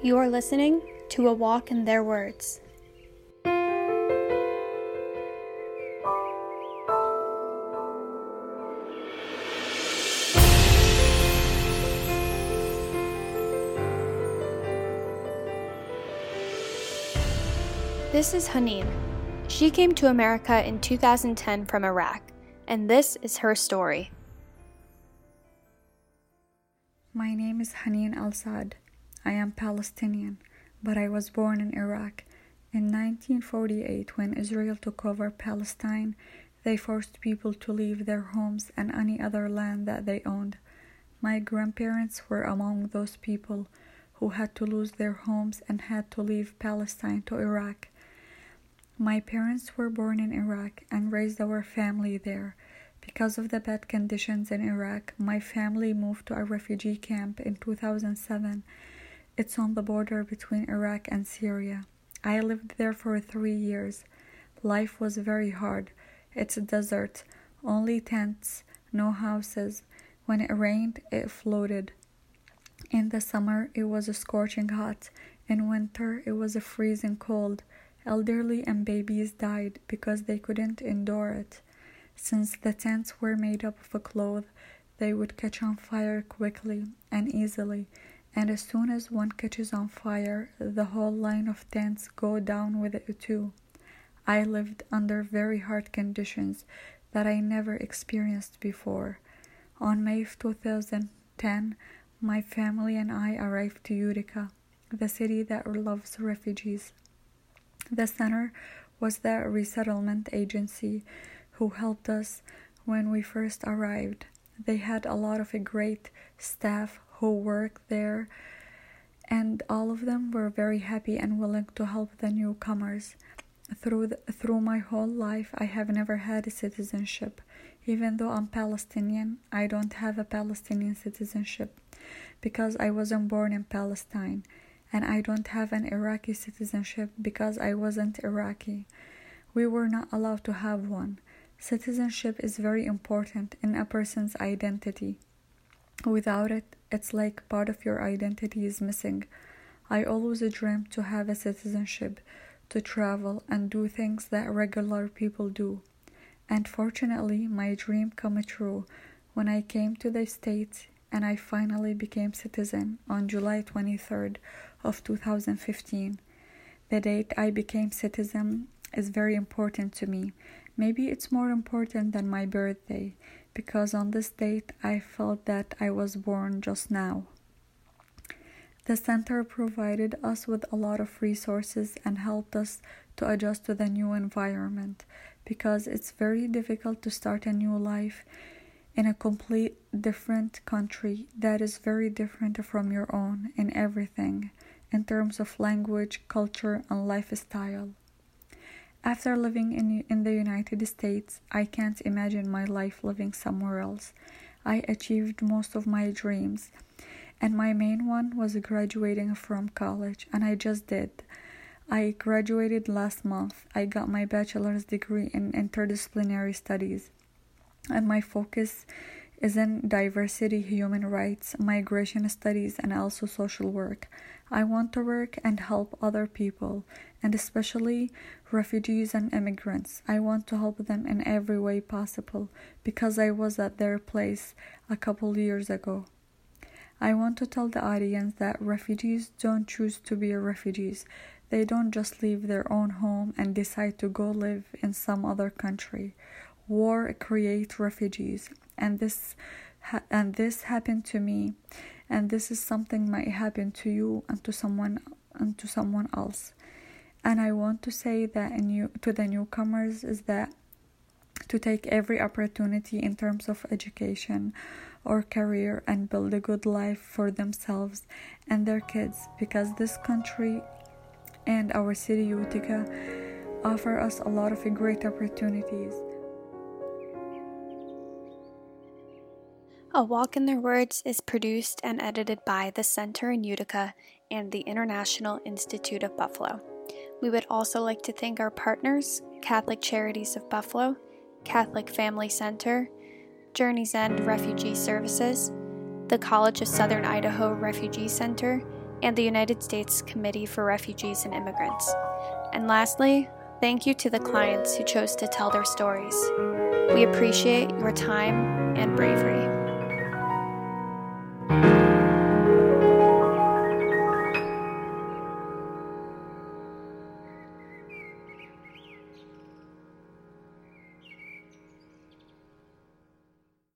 You are listening to A Walk in Their Words. This is Haneen. She came to America in 2010 from Iraq, and this is her story. My name is Haneen Al Saad. I am Palestinian, but I was born in Iraq. In 1948, when Israel took over Palestine, they forced people to leave their homes and any other land that they owned. My grandparents were among those people who had to lose their homes and had to leave Palestine to Iraq. My parents were born in Iraq and raised our family there. Because of the bad conditions in Iraq, my family moved to a refugee camp in 2007. It's on the border between Iraq and Syria. I lived there for three years. Life was very hard. It's a desert, only tents, no houses. When it rained, it floated. In the summer, it was scorching hot. In winter, it was freezing cold. Elderly and babies died because they couldn't endure it. Since the tents were made up of cloth, they would catch on fire quickly and easily, and as soon as one catches on fire, the whole line of tents go down with it too. I lived under very hard conditions that I never experienced before. On May 2010, my family and I arrived to Utica, the city that loves refugees. The center was the resettlement agency who helped us when we first arrived. They had a lot of a great staff who worked there, and all of them were very happy and willing to help the newcomers. Through, the, through my whole life, I have never had a citizenship. Even though I'm Palestinian, I don't have a Palestinian citizenship because I wasn't born in Palestine, and I don't have an Iraqi citizenship because I wasn't Iraqi. We were not allowed to have one. Citizenship is very important in a person's identity. Without it, it's like part of your identity is missing. I always dreamed to have a citizenship, to travel and do things that regular people do. And fortunately, my dream came true when I came to the States and I finally became citizen on July 23rd of 2015. The date I became citizen is very important to me Maybe it's more important than my birthday, because on this date I felt that I was born just now. The center provided us with a lot of resources and helped us to adjust to the new environment because it's very difficult to start a new life in a complete different country that is very different from your own in everything in terms of language, culture, and lifestyle. After living in, in the United States, I can't imagine my life living somewhere else. I achieved most of my dreams, and my main one was graduating from college, and I just did. I graduated last month. I got my bachelor's degree in interdisciplinary studies, and my focus is in diversity, human rights, migration studies, and also social work. I want to work and help other people, and especially refugees and immigrants. I want to help them in every way possible because I was at their place a couple years ago. I want to tell the audience that refugees don't choose to be refugees. They don't just leave their own home and decide to go live in some other country. War creates refugees, and this ha- and this happened to me, and this is something might happen to you and to someone and to someone else. And I want to say that to the newcomers is that to take every opportunity in terms of education or career and build a good life for themselves and their kids because this country and our city Utica offer us a lot of great opportunities. A Walk in Their Words is produced and edited by the Center in Utica and the International Institute of Buffalo. We would also like to thank our partners Catholic Charities of Buffalo, Catholic Family Center, Journey's End Refugee Services, the College of Southern Idaho Refugee Center, and the United States Committee for Refugees and Immigrants. And lastly, thank you to the clients who chose to tell their stories. We appreciate your time and bravery.